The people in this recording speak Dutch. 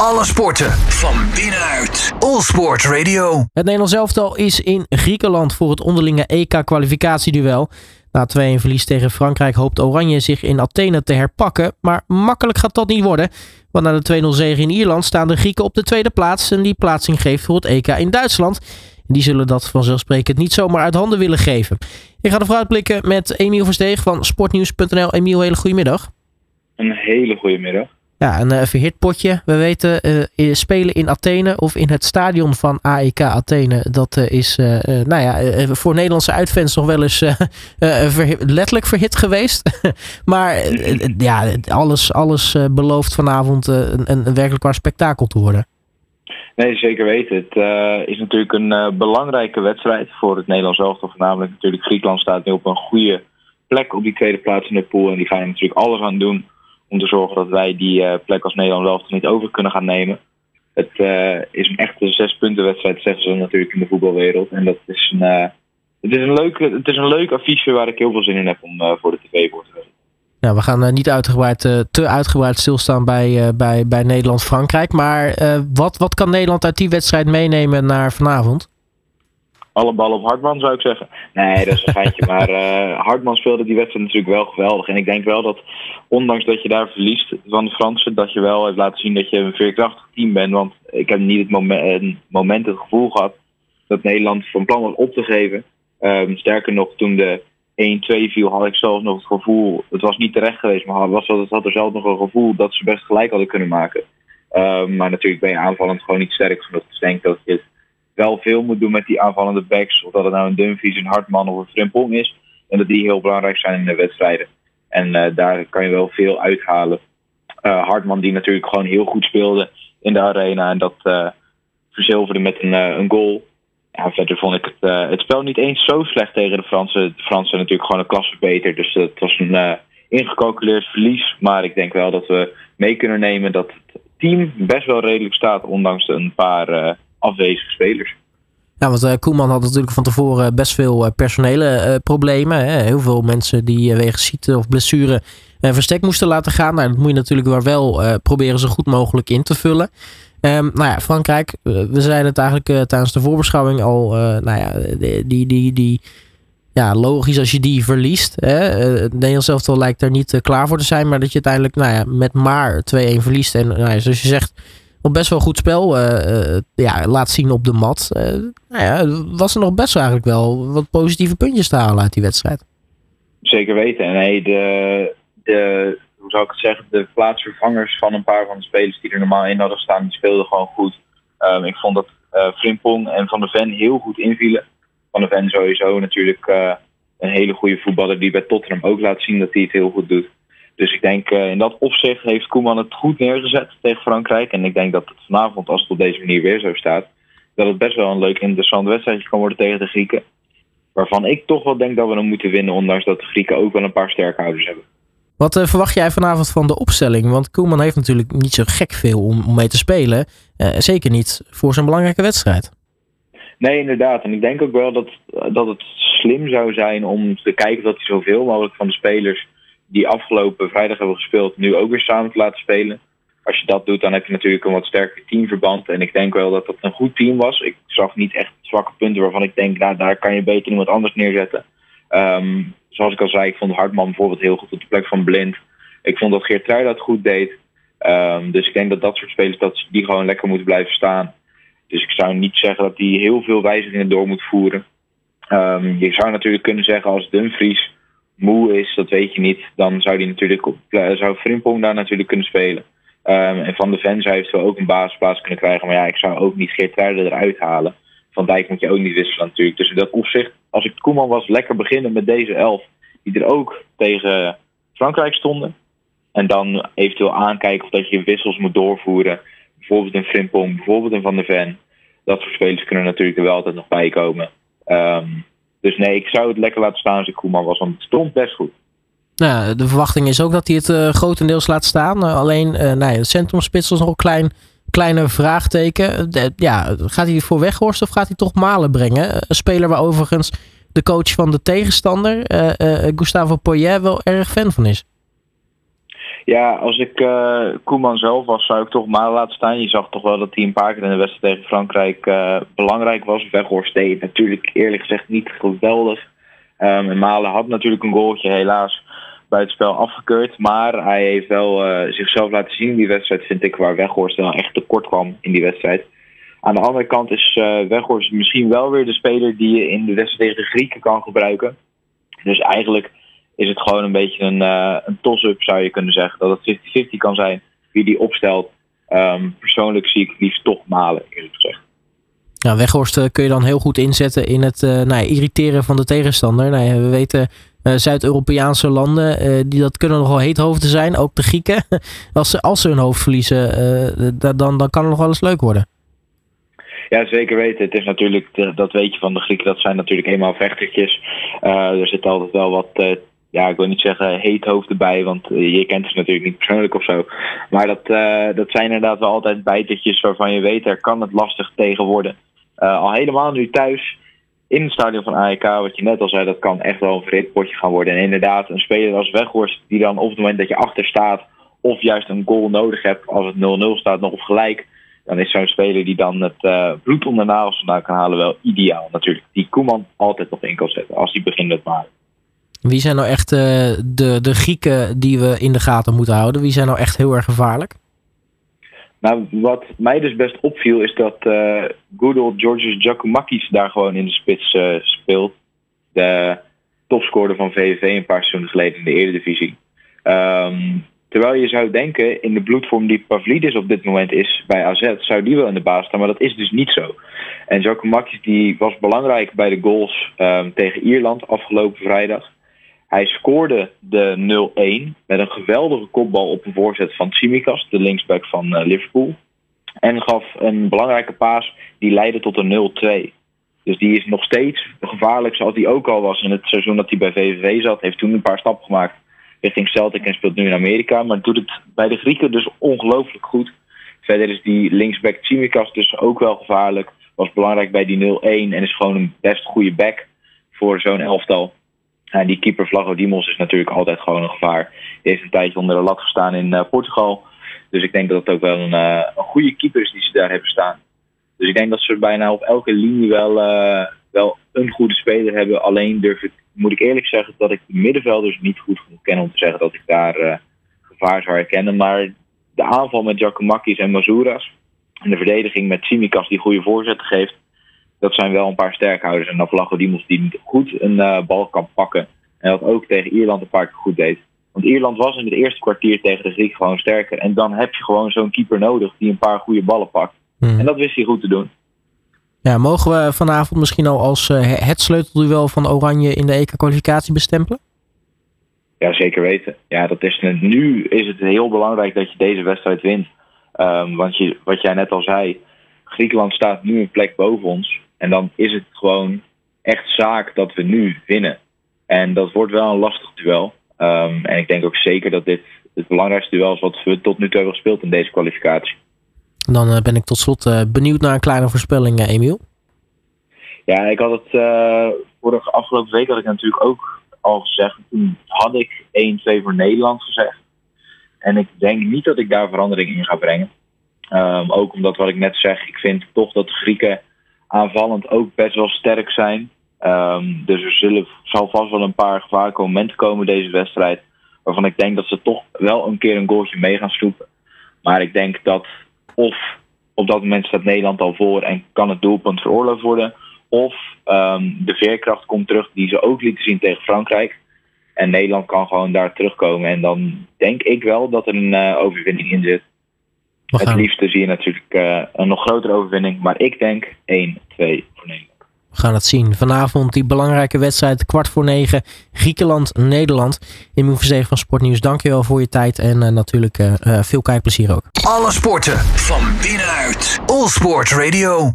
Alle sporten van binnenuit. All Sport Radio. Het Nederlands elftal is in Griekenland voor het onderlinge EK-kwalificatieduel. Na 2-1 verlies tegen Frankrijk hoopt Oranje zich in Athene te herpakken. Maar makkelijk gaat dat niet worden. Want na de 2-0 zege in Ierland staan de Grieken op de tweede plaats. En die plaatsing geeft voor het EK in Duitsland. Die zullen dat vanzelfsprekend niet zomaar uit handen willen geven. Ik ga de vooruitblikken met Emiel Versteeg van sportnieuws.nl. Emiel, hele goede middag. Een hele goede middag. Ja, een uh, verhit potje. We weten, uh, spelen in Athene of in het stadion van AEK Athene. Dat uh, is, nou ja, voor Nederlandse uitfans nog wel eens letterlijk verhit geweest. maar ja, alles, alles belooft vanavond een, een, werkelijk waar spektakel te worden. Nee, zeker weten. Het is natuurlijk een belangrijke wedstrijd voor het Nederlands elftal. Voornamelijk natuurlijk Griekenland staat nu op een goede plek op die tweede plaats in de pool. En die gaan er natuurlijk alles aan doen om te zorgen dat wij die uh, plek als Nederland wel niet over kunnen gaan nemen. Het uh, is een echte zespuntenwedstrijd, zeggen ze natuurlijk in de voetbalwereld. En dat is een, uh, het is een, leuk, het is een leuk affiche waar ik heel veel zin in heb om voor de tv voor te werken. Ja, we gaan niet uitgebreid, te uitgebreid stilstaan bij, bij, bij Nederland-Frankrijk. Maar wat, wat kan Nederland uit die wedstrijd meenemen naar vanavond? Alle ballen op Hartman, zou ik zeggen. Nee, dat is een geintje. maar uh, Hartman speelde die wedstrijd natuurlijk wel geweldig. En ik denk wel dat, ondanks dat je daar verliest van de Fransen, dat je wel hebt laten zien dat je een veerkrachtig team bent. Want ik heb niet het moment, moment het gevoel gehad dat Nederland van plan was op te geven. Um, sterker nog, toen de 1-2 viel, had ik zelfs nog het gevoel, het was niet terecht geweest, maar was, het had er zelf nog een gevoel dat ze best gelijk hadden kunnen maken. Um, maar natuurlijk ben je aanvallend gewoon niet sterk genoeg. Dus ik denk dat je wel veel moet doen met die aanvallende backs. Of dat het nou een Dumfries, een Hartman of een Frimpong is. En dat die heel belangrijk zijn in de wedstrijden. En uh, daar kan je wel veel uithalen. Uh, Hartman die natuurlijk gewoon heel goed speelde in de arena. En dat uh, verzilverde met een, een goal. Ja, verder vond ik het, het spel niet eens zo slecht tegen de Fransen. De Fransen natuurlijk gewoon een klasse beter. Dus het was een ingecalculeerd verlies. Maar ik denk wel dat we mee kunnen nemen dat het team best wel redelijk staat. Ondanks een paar afwezige spelers. Ja, want uh, Koeman had natuurlijk van tevoren best veel uh, personele uh, problemen. Hè? Heel veel mensen die wegens ziekte of blessure verstek moesten laten gaan. Nou, dat moet je natuurlijk wel, wel proberen zo goed mogelijk in te vullen. Um, nou ja, Frankrijk, we zeiden het eigenlijk tijdens de voorbeschouwing al. nou ja, die, die, die, ja, logisch als je die verliest. Hè? het Nederlands lijkt er niet klaar voor te zijn. Maar dat je uiteindelijk nou ja, met maar 2-1 verliest. En nou ja, zoals je zegt best wel goed spel uh, ja, laat zien op de mat. Uh, nou ja, was er nog best wel eigenlijk wel wat positieve puntjes te halen uit die wedstrijd. Zeker weten. Nee, de, de, hoe zou ik het zeggen, de plaatsvervangers van een paar van de spelers die er normaal in hadden staan, die speelden gewoon goed. Um, ik vond dat uh, Frimpong en Van de Ven heel goed invielen. Van de Ven sowieso natuurlijk een hele goede voetballer die bij Tottenham ook laat zien dat hij het heel goed doet. Dus ik denk uh, in dat opzicht heeft Koeman het goed neergezet tegen Frankrijk. En ik denk dat het vanavond, als het op deze manier weer zo staat, dat het best wel een leuk interessant wedstrijdje kan worden tegen de Grieken. Waarvan ik toch wel denk dat we hem moeten winnen, ondanks dat de Grieken ook wel een paar sterkhouders hebben. Wat uh, verwacht jij vanavond van de opstelling? Want Koeman heeft natuurlijk niet zo gek veel om, om mee te spelen. Uh, zeker niet voor zo'n belangrijke wedstrijd. Nee, inderdaad. En ik denk ook wel dat, dat het slim zou zijn om te kijken dat hij zoveel mogelijk van de spelers die afgelopen vrijdag hebben gespeeld, nu ook weer samen te laten spelen. Als je dat doet, dan heb je natuurlijk een wat sterker teamverband. En ik denk wel dat dat een goed team was. Ik zag niet echt zwakke punten waarvan ik denk, nou, daar kan je beter iemand anders neerzetten. Um, zoals ik al zei, ik vond Hartman bijvoorbeeld heel goed op de plek van Blind. Ik vond dat Geertrui dat goed deed. Um, dus ik denk dat dat soort spelers dat die gewoon lekker moeten blijven staan. Dus ik zou niet zeggen dat die heel veel wijzigingen door moet voeren. Um, je zou natuurlijk kunnen zeggen als Dumfries moe is, dat weet je niet. Dan zou hij natuurlijk uh, zou Frimpong daar natuurlijk kunnen spelen. Um, en Van de Ven zou eventueel ook een basisplaats kunnen krijgen. Maar ja, ik zou ook niet Geert eruit halen. Van Dijk moet je ook niet wisselen natuurlijk. Dus in dat opzicht, als ik Koeman was, lekker beginnen met deze elf. Die er ook tegen Frankrijk stonden. En dan eventueel aankijken of dat je wissels moet doorvoeren. Bijvoorbeeld een Frimpong, bijvoorbeeld een Van de Ven. Dat soort spelers kunnen natuurlijk er wel altijd nog bij komen. Um, dus nee, ik zou het lekker laten staan als ik Koeman was, want het stond best goed. Nou, de verwachting is ook dat hij het uh, grotendeels laat staan. Uh, alleen, uh, ja, de centrumspits was nog een klein, kleine vraagteken. Ja, gaat hij voor Weghorst of gaat hij toch Malen brengen? Een speler waar overigens de coach van de tegenstander, Gustavo Poyet, wel erg fan van is. Ja, als ik uh, Koeman zelf was, zou ik toch Malen laten staan. Je zag toch wel dat hij een paar keer in de wedstrijd tegen Frankrijk uh, belangrijk was. Weghorst deed natuurlijk eerlijk gezegd niet geweldig. Um, en Malen had natuurlijk een goaltje helaas bij het spel afgekeurd. Maar hij heeft wel uh, zichzelf laten zien in die wedstrijd, vind ik, waar Weghorst wel echt tekort kwam in die wedstrijd. Aan de andere kant is Weghorst misschien wel weer de speler die je in de wedstrijd tegen de Grieken kan gebruiken. Dus eigenlijk is het gewoon een beetje een, uh, een toss-up, zou je kunnen zeggen. Dat het 50-50 kan zijn wie die opstelt. Um, persoonlijk zie ik het liefst toch malen, eerlijk gezegd. Nou, Weghorst uh, kun je dan heel goed inzetten in het uh, nou, irriteren van de tegenstander. Nou, ja, we weten Zuid-Europese landen, die dat kunnen nogal heethoofden zijn, ook de Grieken. als, ze, als ze hun hoofd verliezen, dan, dan kan het nog wel eens leuk worden. Ja, zeker weten. Het is natuurlijk, dat weet je van de Grieken, dat zijn natuurlijk eenmaal vechtertjes. er zit altijd wel wat ja, ik wil niet zeggen heet hoofd erbij, want eh, je kent ze natuurlijk niet persoonlijk of zo. Maar dat, uh, dat zijn inderdaad wel altijd bijtertjes waarvan je weet, er kan het lastig tegen worden. Uh, al helemaal nu thuis in het stadion van AEK, wat je net al zei, dat kan echt wel een verhit potje gaan worden. En inderdaad, een speler als Weghorst, die dan op het moment dat je achter staat, of juist een goal nodig hebt als het 0-0 staat, nog of gelijk, dan is zo'n speler die dan het uh, bloed onder nagels vandaan kan halen wel ideaal natuurlijk. Die Koeman altijd nog in kan zetten als hij begint met maken. Wie zijn nou echt uh, de, de Grieken die we in de gaten moeten houden? Wie zijn nou echt heel erg gevaarlijk? Nou, wat mij dus best opviel is dat uh, good old Georgios Giacomakis daar gewoon in de spits uh, speelt. De topscorer van VVV een paar seizoenen geleden in de Eredivisie. Um, terwijl je zou denken, in de bloedvorm die Pavlidis op dit moment is bij AZ, zou die wel in de baas staan, maar dat is dus niet zo. En Giacomakis die was belangrijk bij de goals um, tegen Ierland afgelopen vrijdag. Hij scoorde de 0-1 met een geweldige kopbal op een voorzet van Tsimikas, de linksback van uh, Liverpool. En gaf een belangrijke paas die leidde tot een 0-2. Dus die is nog steeds gevaarlijk zoals hij ook al was in het seizoen dat hij bij VVV zat. Heeft toen een paar stappen gemaakt richting Celtic en speelt nu in Amerika. Maar doet het bij de Grieken dus ongelooflijk goed. Verder is die linksback Tsimikas dus ook wel gevaarlijk. Was belangrijk bij die 0-1 en is gewoon een best goede back voor zo'n elftal. En die keeper Vlago Dimos is natuurlijk altijd gewoon een gevaar. Die heeft een tijdje onder de lat gestaan in uh, Portugal. Dus ik denk dat het ook wel een, uh, een, goede keeper is die ze daar hebben staan. Dus ik denk dat ze bijna op elke linie wel, uh, wel een goede speler hebben. Alleen durf ik, moet ik eerlijk zeggen dat ik de middenvelders niet goed genoeg ken om te zeggen dat ik daar gevaar zou herkennen. Maar de aanval met Giacomakis en Mazouras en de verdediging met Simikas die goede voorzetten geeft dat zijn wel een paar sterkhouders. En Navlagodimos die goed een uh, bal kan pakken. En dat ook tegen Ierland een paar keer goed deed. Want Ierland was in het eerste kwartier tegen de Grieken gewoon sterker. En dan heb je gewoon zo'n keeper nodig die een paar goede ballen pakt. Hmm. En dat wist hij goed te doen. Ja, mogen we vanavond misschien al als uh, het sleutelduel van Oranje in de EK-kwalificatie bestempelen? Ja, zeker weten. Ja, dat is, nu is het heel belangrijk dat je deze wedstrijd wint. Um, want je, wat jij net al zei, Griekenland staat nu een plek boven ons. En dan is het gewoon echt zaak dat we nu winnen. En dat wordt wel een lastig duel. Um, en ik denk ook zeker dat dit het belangrijkste duel is wat we tot nu toe hebben gespeeld in deze kwalificatie. Dan uh, ben ik tot slot uh, benieuwd naar een kleine voorspelling, uh, Emiel. Ja, ik had het vorige afgelopen week had ik natuurlijk ook al gezegd. Toen had ik 1-2 voor Nederland gezegd. En ik denk niet dat ik daar verandering in ga brengen. Um, ook omdat wat ik net zeg, ik vind toch dat de Grieken aanvallend ook best wel sterk zijn. Um, dus er zullen, zal vast wel een paar gevaarlijke momenten komen deze wedstrijd. Waarvan ik denk dat ze toch wel een keer een goaltje mee gaan sloepen. Maar ik denk dat of op dat moment staat Nederland al voor en kan het doelpunt veroorloofd worden. Of um, de veerkracht komt terug die ze ook lieten zien tegen Frankrijk. En Nederland kan gewoon daar terugkomen. En dan denk ik wel dat er een uh, overwinning in zit. Het liefste zie je natuurlijk uh, een nog grotere overwinning. Maar ik denk 1-2 voor Nederland. We gaan het zien. Vanavond die belangrijke wedstrijd, kwart voor negen, Griekenland-Nederland. In Verzegen van Sportnieuws, dankjewel voor je tijd en uh, natuurlijk uh, veel kijkplezier ook. Alle sporten van binnenuit. All Sport Radio.